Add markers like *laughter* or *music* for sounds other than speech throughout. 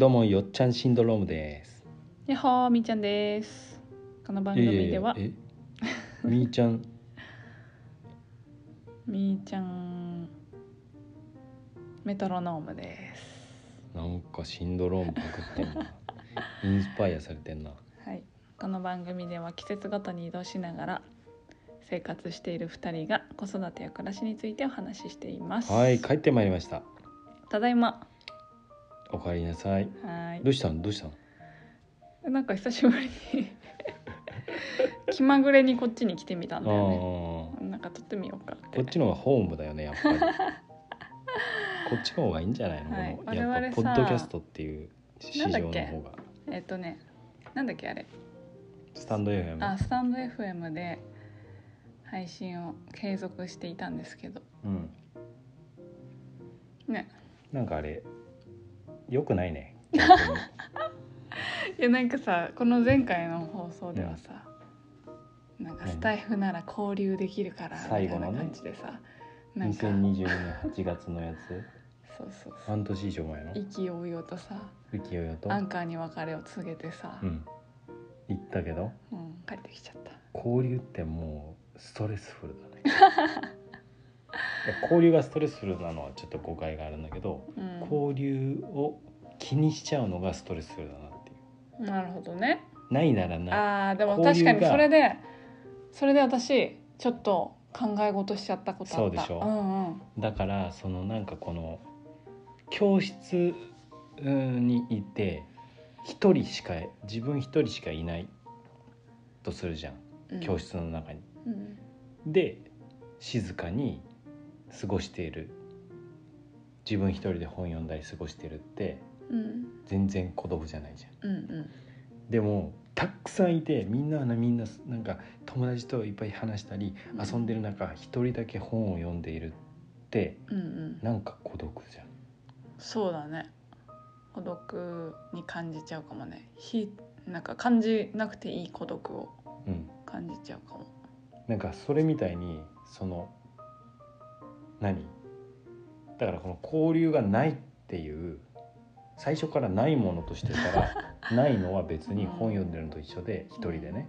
どうもよっちゃんシンドロームです。やっほーみーちゃんです。この番組では。えみーちゃん。*laughs* みーちゃん。メトロノームです。なんかシンドロームパクってんな。*laughs* インスパイアされてんな。はい。この番組では季節ごとに移動しながら生活している2人が子育てや暮らしについてお話ししています。はい帰ってまいりました。ただいまお帰りなさい。はい。どうしたの？どうしたの？なんか久しぶりに気まぐれにこっちに来てみたんだよね。あなんか撮ってみようかって。ーこっちの方がホームだよねやっぱり。*laughs* こっちの方がいいんじゃないの、はい。このやっ我々ポッドキャストっていう市場のなんだっ方がえっとねなんだっけあれ？スタンド FM あスタンド FM で配信を継続していたんですけど。うん。ね。なんかあれよくないね。*laughs* いやなんかさこの前回の放送ではさ、なんかスタイフなら交流できるからみたい最後の感じでさ、なんか。2022年8月のやつ。そうそうそう。半年以上前の？意気揚々とさ勢いよと？アンカーに別れを告げてさ、うん。言ったけど？うん帰ってきちゃった。交流ってもうストレスフルだね *laughs* 交流がストレスフルなのはちょっと誤解があるんだけど、うん。交流を気にしちゃうのがストレスフルだなっていう。なるほどね。ないならない。あーでも確かにそれでそれで私ちょっと考え事しちゃったことあった。そうでしょ。うんうん。だからそのなんかこの教室うんにいて一人しか自分一人しかいないとするじゃん、うん。教室の中に。うん。で静かに過ごしている。自分一人で本読んだり過ごしてるってうん全然孤独じゃないじゃん。うんうん。でもたくさんいてみんなはなみんななんか友達といっぱい話したりうん。遊んでる中一人だけ本を読んでいるってうんうん。なんか孤独じゃん。そうだね。孤独に感じちゃうかもね。ひなんか感じなくていい孤独をうん、感じちゃうかも。なんかそれみたいにその何？だからこの交流がないっていう最初からないものとしてたら *laughs* ないのは別に本読んでるのと一緒で一人でね。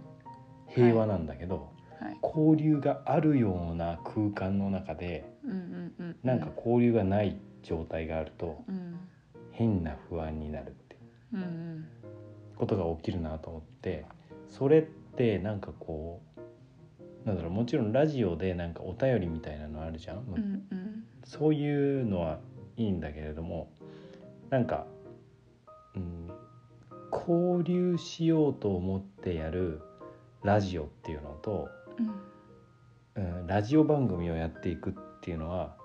平和なんだけど、はい。交流があるような空間の中でうんうんうんなんか交流がない状態があるとうん。変な不安になるってうんうん。ことが起きるなと思ってそれってなんかこうだろうもちろんラジオでなんかお便りみたいなのあるじゃん、うんうん。そういうのはいいんだけれどもなんか、うん、交流しようと思ってやるラジオっていうのと、うん。うん、ラジオ番組をやっていくっていうのは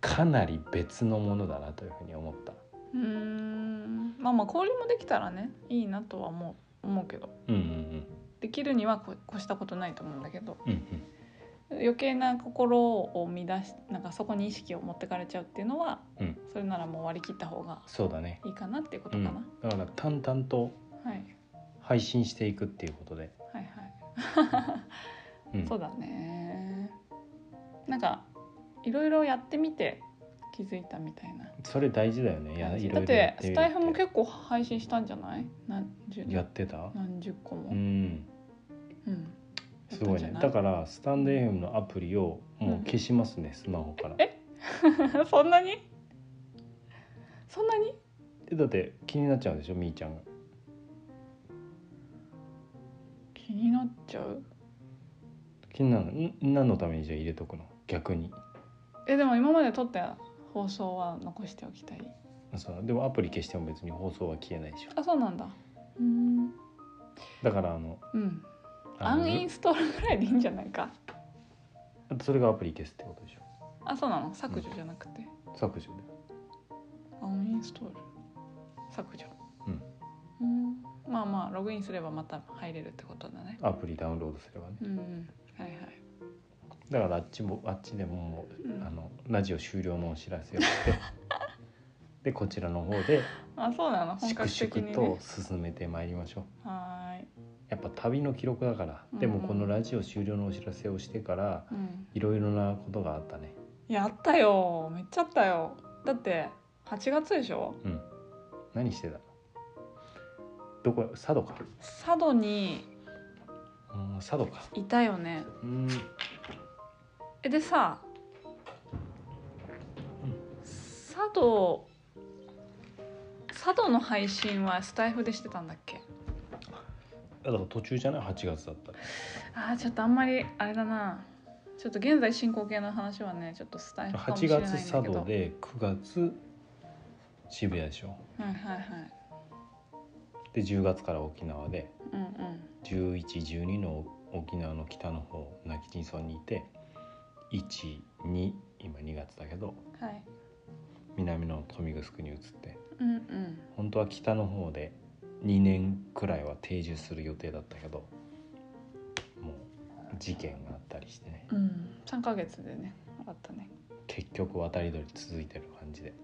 かなり別のものだなというふうに思った。うーん。まあまあ交流もできたらねいいなとは思う思うけど。うんうんできるにはこ越したことないと思うんだけど。うんうん。余計な心を乱しなんかそこに意識を持ってかれちゃうっていうのは、うん。それならもう割り切った方がそうだね、いいかなっていうことうん、かな、だから淡々とはい。配信していくっていうことで、はいはい。うん、*laughs* そうだね。なんかいろいろやってみて気づいたみたいな。それ大事だよね。いやだってスタイフも結構配信したんじゃない？何十やってた？何十個も、うんうんすごいね。だからスタンド FM のアプリをもう消しますね、スマホから。え？ら *laughs* そんなに？そんなに？えだって気になっちゃうんでしょみーちゃんが。気になっちゃう？気になるの？ん何のためにじゃあ入れとくの？逆に。えでも今まで撮った放送は残しておきたい。あそう。でもアプリ消しても別に放送は消えないでしょ。あそうなんだ。うん。だからあのうんアンインストールぐらいでいいんじゃないか。それがアプリ消すってことでしょ。あそうなの？削除じゃなくて、削除でアンインストール。削除。うん。うん。まあまあログインすればまた入れるってことだね。アプリダウンロードすればね。うんうん。はいはい。だからあっちもあっちでももう、うん。あのラジオ終了のお知らせをして。*laughs* でこちらの方であそうなの？本粛格的に、々ね、と進めてまいりましょう。はーいやっぱ旅の記録だから、でもうんこのラジオ終了のお知らせをしてからうん。いろいろなことがあったね。やったよ。めっちゃあったよ。だって8月でしょ？うん。何してた？のどこ？佐渡か？佐渡にうん佐渡か。いたよね。うん。えでさ佐渡佐渡の配信はスタイフでしてたんだっけ？だから途中じゃない？8月だったらあーちょっとあんまりあれだな。ちょっと現在進行形の話はねちょっとスタイフかもし8れないんだ月けど。佐渡で9月渋谷でしょ。はいはいはい。で10月から沖縄で。うんうん。1112の沖縄の北の方今帰仁村にいて。12今2月だけど。はい。南の豊見城に移って。うんうん。本当は北の方で2年くらいは定住する予定だったけどもう事件があったりしてね。うん。3ヶ月でねあったね。結局渡り鳥続いてる感じで。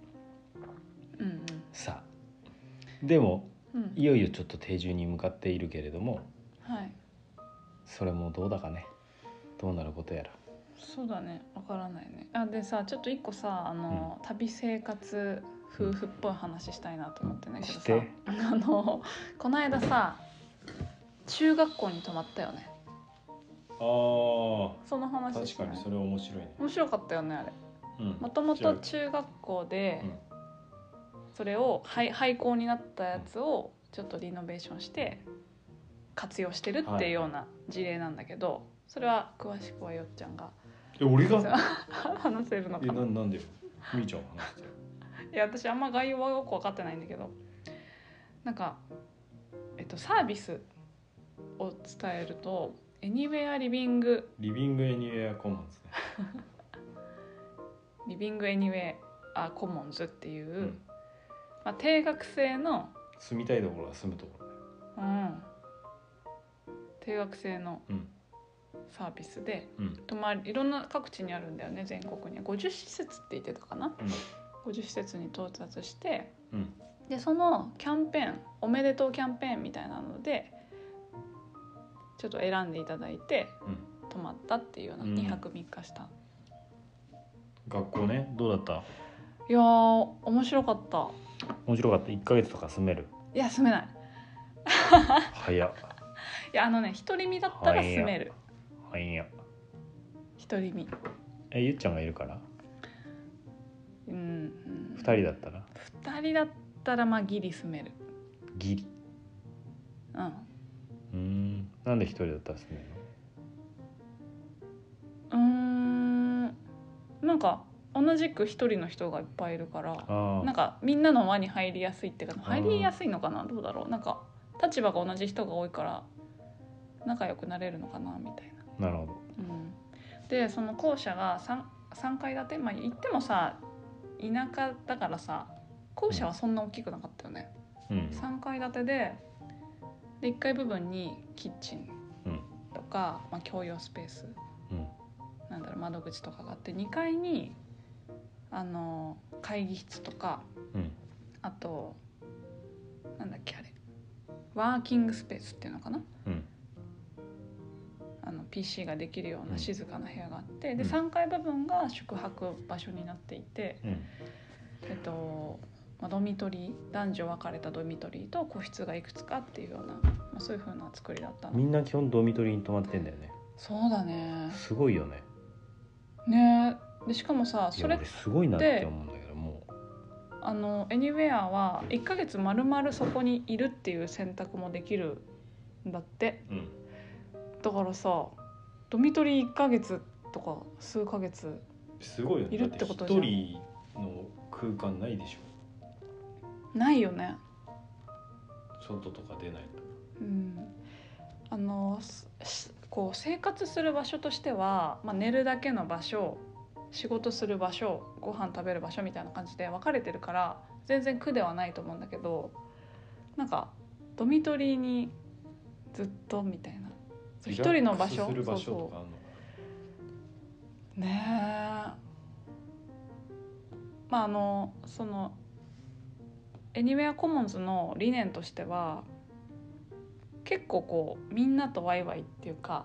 うんさあでもうん。うんいよいよちょっと定住に向かっているけれどもはい。それもどうだかね。どうなることやら。そうだね。わからないね。あでさちょっと一個さあの、旅生活夫婦っぽい話したいなと思ってん。だけどさあのこの間さ中学校に泊まったよね。あその話しない？れ面白いね。面白かったよねあれ。うん。もともと中学校でうん。それを廃廃校になったやつをちょっとリノベーションして活用してるっていうような事例なんだけどそれは詳しくはよっちゃんがえ俺が？*laughs* 話せるのかえなななんでよ？みーちゃん話してよいや私あんま概要はよく分かってないんだけど。なんか、えっと、サービスを伝えると「Anywhere Living リビングエニウェアコモンズね。*laughs* Living Anywhere あ Commons」っていう、うん。まあ、定額制の、住みたいところは住むところだようん、定額制のうん。サービスでうん。泊まりいろんな各地にあるんだよね全国に。50施設って言ってたかな50施設に到達してうん。でそのキャンペーンおめでとうキャンペーンみたいなのでちょっと選んでいただいてうん。泊まったっていうようなうん。2泊3日した、学校ねどうだった？いやー面白かった。面白かった？1ヶ月とか住める？いや住めない。早っ。*laughs* いやあのね独り身だったら住める。はいや独り身。えゆっちゃんがいるから？2人だったら？2人だったらまあギリ住める。ギリ。うん。うーん。なんで1人だったら住めるうーん。なんか同じく一人の人がいっぱいいるからなんかみんなの輪に入りやすいっていうか入りやすいのかな？どうだろう？なんか立場が同じ人が多いから仲良くなれるのかな？みたいな。あなるほど。うん、でその校舎が 3, 3階建て？まあ言ってもさ田舎だからさ校舎はそんな大きくなかったよね。うん。3階建てでで1階部分にキッチンうん。とか、まあ、共用スペース。うん。なんだろう窓口とかがあって2階にあの会議室とかうん。あとなんだっけあれ。ワーキングスペースっていうのかな。うん PC ができるよううなん。静かな部屋があって、でうん。3階部分が宿泊場所になっていて、うん。えっとまあ、ドミトリー男女分かれたドミトリーと個室がいくつかっていうような、まあ、そういう風な作りだったの。みんな基本ドミトリーに泊まってんだよね。そうだね。すごいよね。ね。でしかもさいそれや俺すごいなって思うんだけどもあの Anywhere は1ヶ月まるまるそこにいるっていう選択もできるんだって。う、うん、だからさドミトリー1ヶ月とか数ヶ月すごいよね。いるってことじゃん。だって一人の空間ないでしないよね。ょ外とか出ないと。うん。あのすしこう生活する場所としては、まあ、寝るだけの場所仕事する場所ご飯食べる場所みたいな感じで分かれてるから全然苦ではないと思うんだけどなんかドミトリーにずっとみたいな一人の場所？する場所とかあんのねえ。まああのそのエニウェアコモンズの理念としては結構こうみんなとワイワイっていうか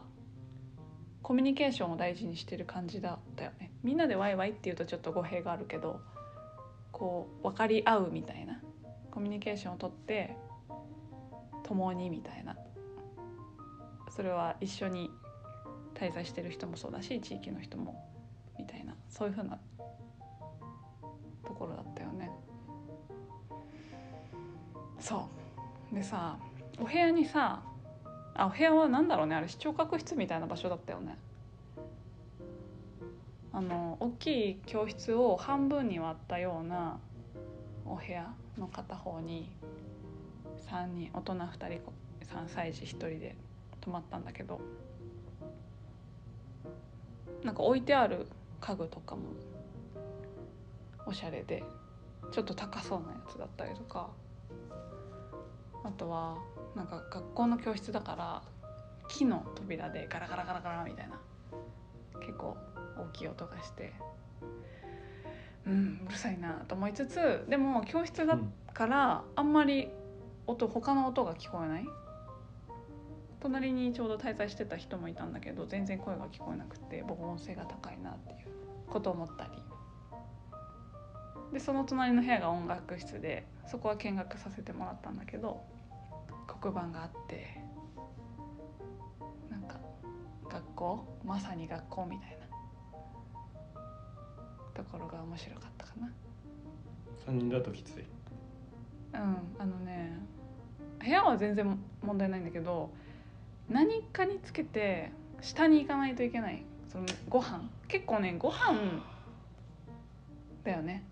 コミュニケーションを大事にしてる感じだったよね。みんなでワイワイっていうとちょっと語弊があるけどこう分かり合うみたいなコミュニケーションをとって共にみたいなそれは一緒に滞在してる人もそうだし地域の人もみたいなそういうふうなところだったよね。そうでさお部屋にさあお部屋は何だろうねあれ視聴覚室みたいな場所だったよね。あの大きい教室を半分に割ったようなお部屋の片方に3人大人2人3歳児1人で泊まったんだけど。なんか置いてある家具とかもおしゃれでちょっと高そうなやつだったりとか。あとはなんか学校の教室だから木の扉でガラガラガラガラみたいな結構大きい音がしてうんうるさいなと思いつつでも教室だからあんまり音他の音が聞こえない。隣にちょうど滞在してた人もいたんだけど全然声が聞こえなくて僕音声が高いなっていうことを思ったり。でその隣の部屋が音楽室でそこは見学させてもらったんだけど黒板があってなんか学校？まさに学校みたいな。ところが面白かったかな。3人だときつい。うんあのね部屋は全然問題ないんだけど何かにつけて下に行かないといけないそのご飯。結構ねご飯だよね。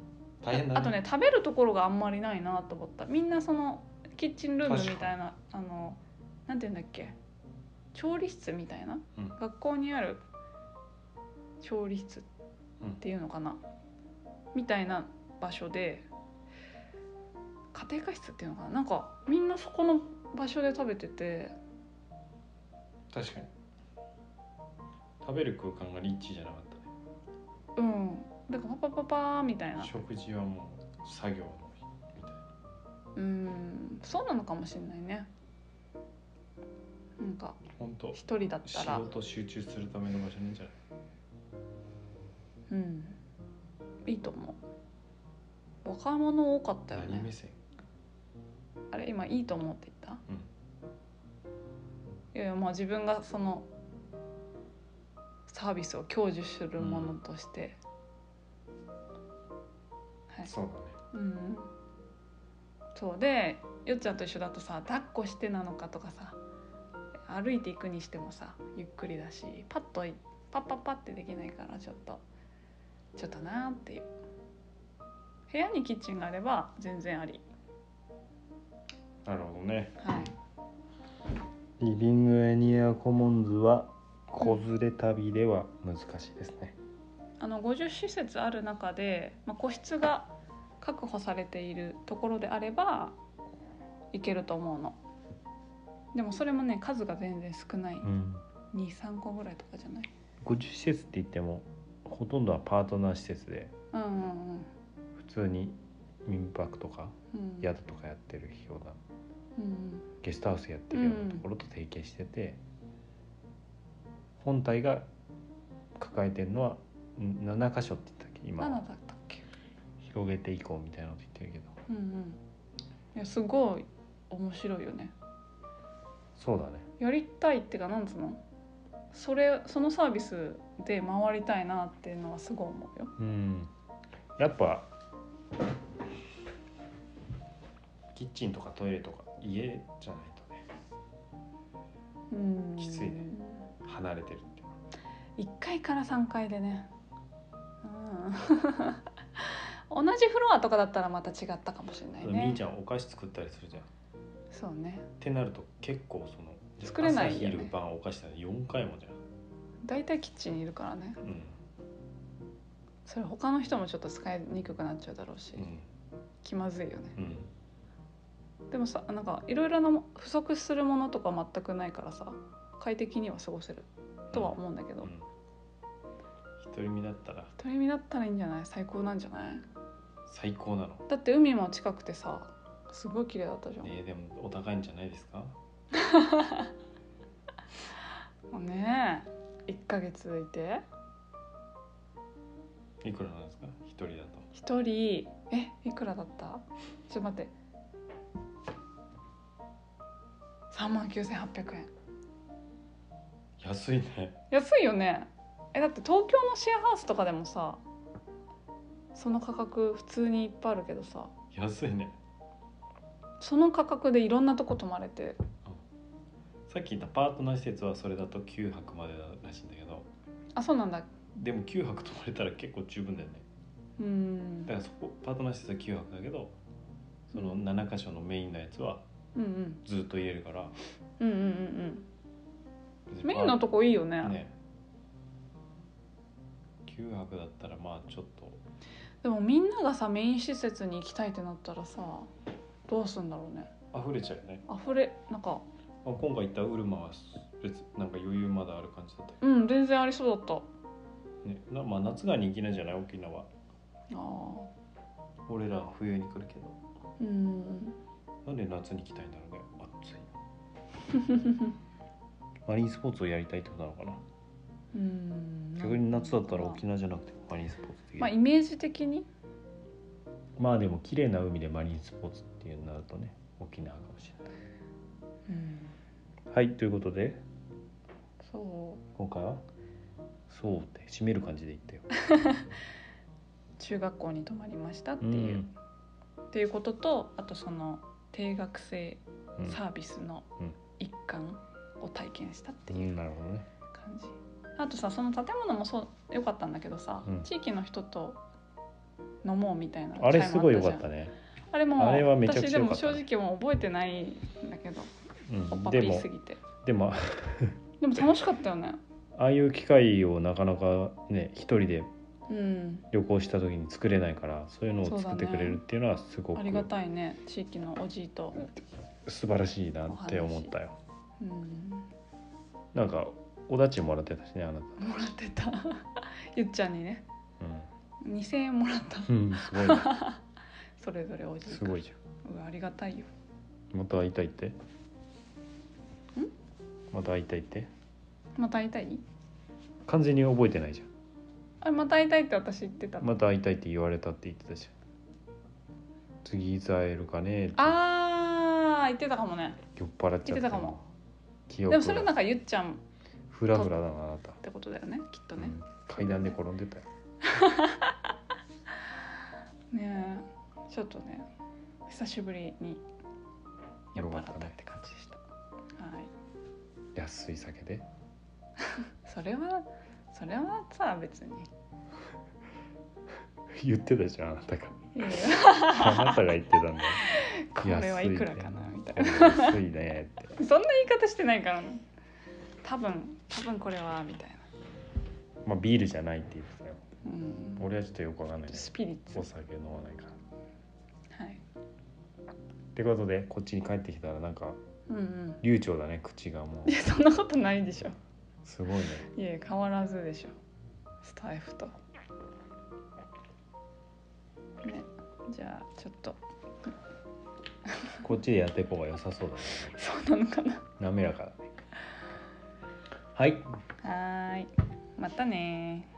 大変だね。あとね食べるところがあんまりないなと思った。みんなそのキッチンルームみたいなあのなんて言うんだっけ。調理室みたいな、うん。学校にある調理室っていうのかな、みたいな場所で家庭科室っていうのかな？なんかみんなそこの場所で食べてて確かに。食べる空間がリッチじゃなかったね。うん。だからパパパパーみたいな。食事はもう作業のみたいな。うん。そうなのかもしれないね。なんか本当。一人だった仕ら事集中するための場所なんじゃない？うん。いいと思う。若者多かったよね。何目線？あれ今いいと思うっていやいやまあ自分がそのサービスを享受するものとして、はい。そうだね。うん。そう。でよっちゃんと一緒だとさ抱っこしてなのかとかさ歩いていくにしてもさゆっくりだしパッといパッパッパってできないからちょっと。ちょっとなーっていう。部屋にキッチンがあれば全然あり。なるほどね。はいリビングエニアコモンズは子連れ旅では難しいですね。あの50施設ある中で、まあ、個室が確保されているところであればいけると思うの。でもそれもね数が全然少ない。うん。23個ぐらいとかじゃない？50施設って言ってもほとんどはパートナー施設でうんうん普通に民泊とかうん。うん宿とかやってるようゲストハウスやってるようなところと提携してて、本体が抱えてるのはん7箇所って言ったっけ？うん今。7だはったっけ？広げていこうみたいなこと言ってるけど。うんうん。いやすごい面白いよね。そうだね。やりたいっていうかなんつうの？それそのサービスで回りたいなっていうのはすごい思うよ。うん。やっぱキッチンとかトイレとか家じゃないとねうん。きついね。離れてるっていうの。は1階から3階でね、うん、*laughs* 同じフロアとかだったらまた違ったかもしれないね。みーちゃんお菓子作ったりするじゃん。っそうね。てなると結構その作れないよね。朝昼晩お菓子だ4回もじゃん。大体キッチンにいるからね。うん。それ他の人もちょっと使いにくくなっちゃうだろうし。うん。気まずいよね。うんでもさなんかいろいろなも不足するものとか全くないからさ快適には過ごせる。とは思うんだけど、うん。独り身だったら。独り身だったらいいんじゃない？最高なんじゃない？最高なの？だって海も近くてさすごい綺麗だったじゃん、えー、でもお高いんじゃないですか？*laughs* もうね1ヶ月いて。いくらなんですか？一人だと。一人。えいくらだった？ちょっと待って3万9800円安いね。安いよね。えだって東京のシェアハウスとかでもさその価格普通にいっぱいあるけどさ。安いね。その価格でいろんなとこ泊まれて。さっき言ったパートナー施設はそれだと9泊までらしいんだけど。あそうなんだ。でも9泊泊まれたら結構十分だよね。うん。だからそこパートナー施設は9泊だけどその7箇所のメインのやつはずっと入れるから。うんうんうんうん。メインのとこいいよね。ね。9泊だったらまあちょっと。でもみんながさメイン施設に行きたいってなったらさどうすんだろうね。溢れちゃうよね、溢れなんか。まあ、今回行ったウルマは別なんか余裕まだある感じだったけうん全然ありそうだった。どね。なまあ夏が人気なんじゃない？沖縄。ああ俺らは冬に来るけど。うんなんで夏に来たいんだろうね。暑い。*laughs* マリンスポーツをやりたいってことなのかな。うん。逆に夏だったら沖縄じゃなくてマリンスポーツまあイメージ的に？まあでも綺麗な海でマリンスポーツっていうなるとね沖縄かもしれない。うん。はいということで。そ今回はそうって締める感じで言ったよ。う *laughs* 中学校に泊まりましたってう。いう、ん。っていうこととあとその定額制うん。サービスのうん。一環を体験したってういう感じ、あとさその建物もそう良かったんだけどさ、うん。地域の人と飲もうみたいなあれすごい良かったね。あれもあれはめちゃくちゃ私でも正直もう覚えてないんだけどおっぱっぴすぎて。でもでも楽しかったよね。*laughs* ああいう機会をなかなかね一人でうん旅行した時に作れないからそういうのを作ってくれるっていうのはすごくありがたいね地域のおじいと、素晴らしいなって思ったよ。うん、なんかおだちもらってたしねあなた。もらってた。*laughs* ゆっちゃんにね。2,000円もらった。うん、うん、すごいね。*laughs* それぞれおじいすごいじうわありがたいよ。ゃんまた会いたいって？また会いたいって？また会いたい？完全に覚えてないじゃあれまた会いたいって私言ってたんまた会いたいって言われたって言ってたじゃん次いつ会えるかねって。あー言ってたかもね。酔っ払っちゃ言ってたかも。記憶でもそれがなんかゆっちゃんっフラフラだなあなた、てことだよねきっとね、うん。階段で転んでたよ。*laughs* ねえ。ちょっとね久しぶりに酔っ払ったって感じでした、はい。安い酒で。*laughs* それはそれはさ別に。言ってたじゃんあなたが。あなたが言ってたんだよ。これはいくらかなみたいな。安いねって。そんな言い方してないから。ね多分多分これはみたいな。まあビールじゃないって言ってたよ。うん。俺はちょっとよくわかんないねスピリッツ。お酒飲まないから。はい。ってことでこっちに帰ってきたらなんかうんうん。流暢だね口がもう。いやそんなことないでしょすごいね。いえ変わらずでしょ。スタイフと。ねじゃあちょっと。こっちでやっていこうが良さそうだね。*laughs* そうなのかな。滑らかだね。はい。はーい。またね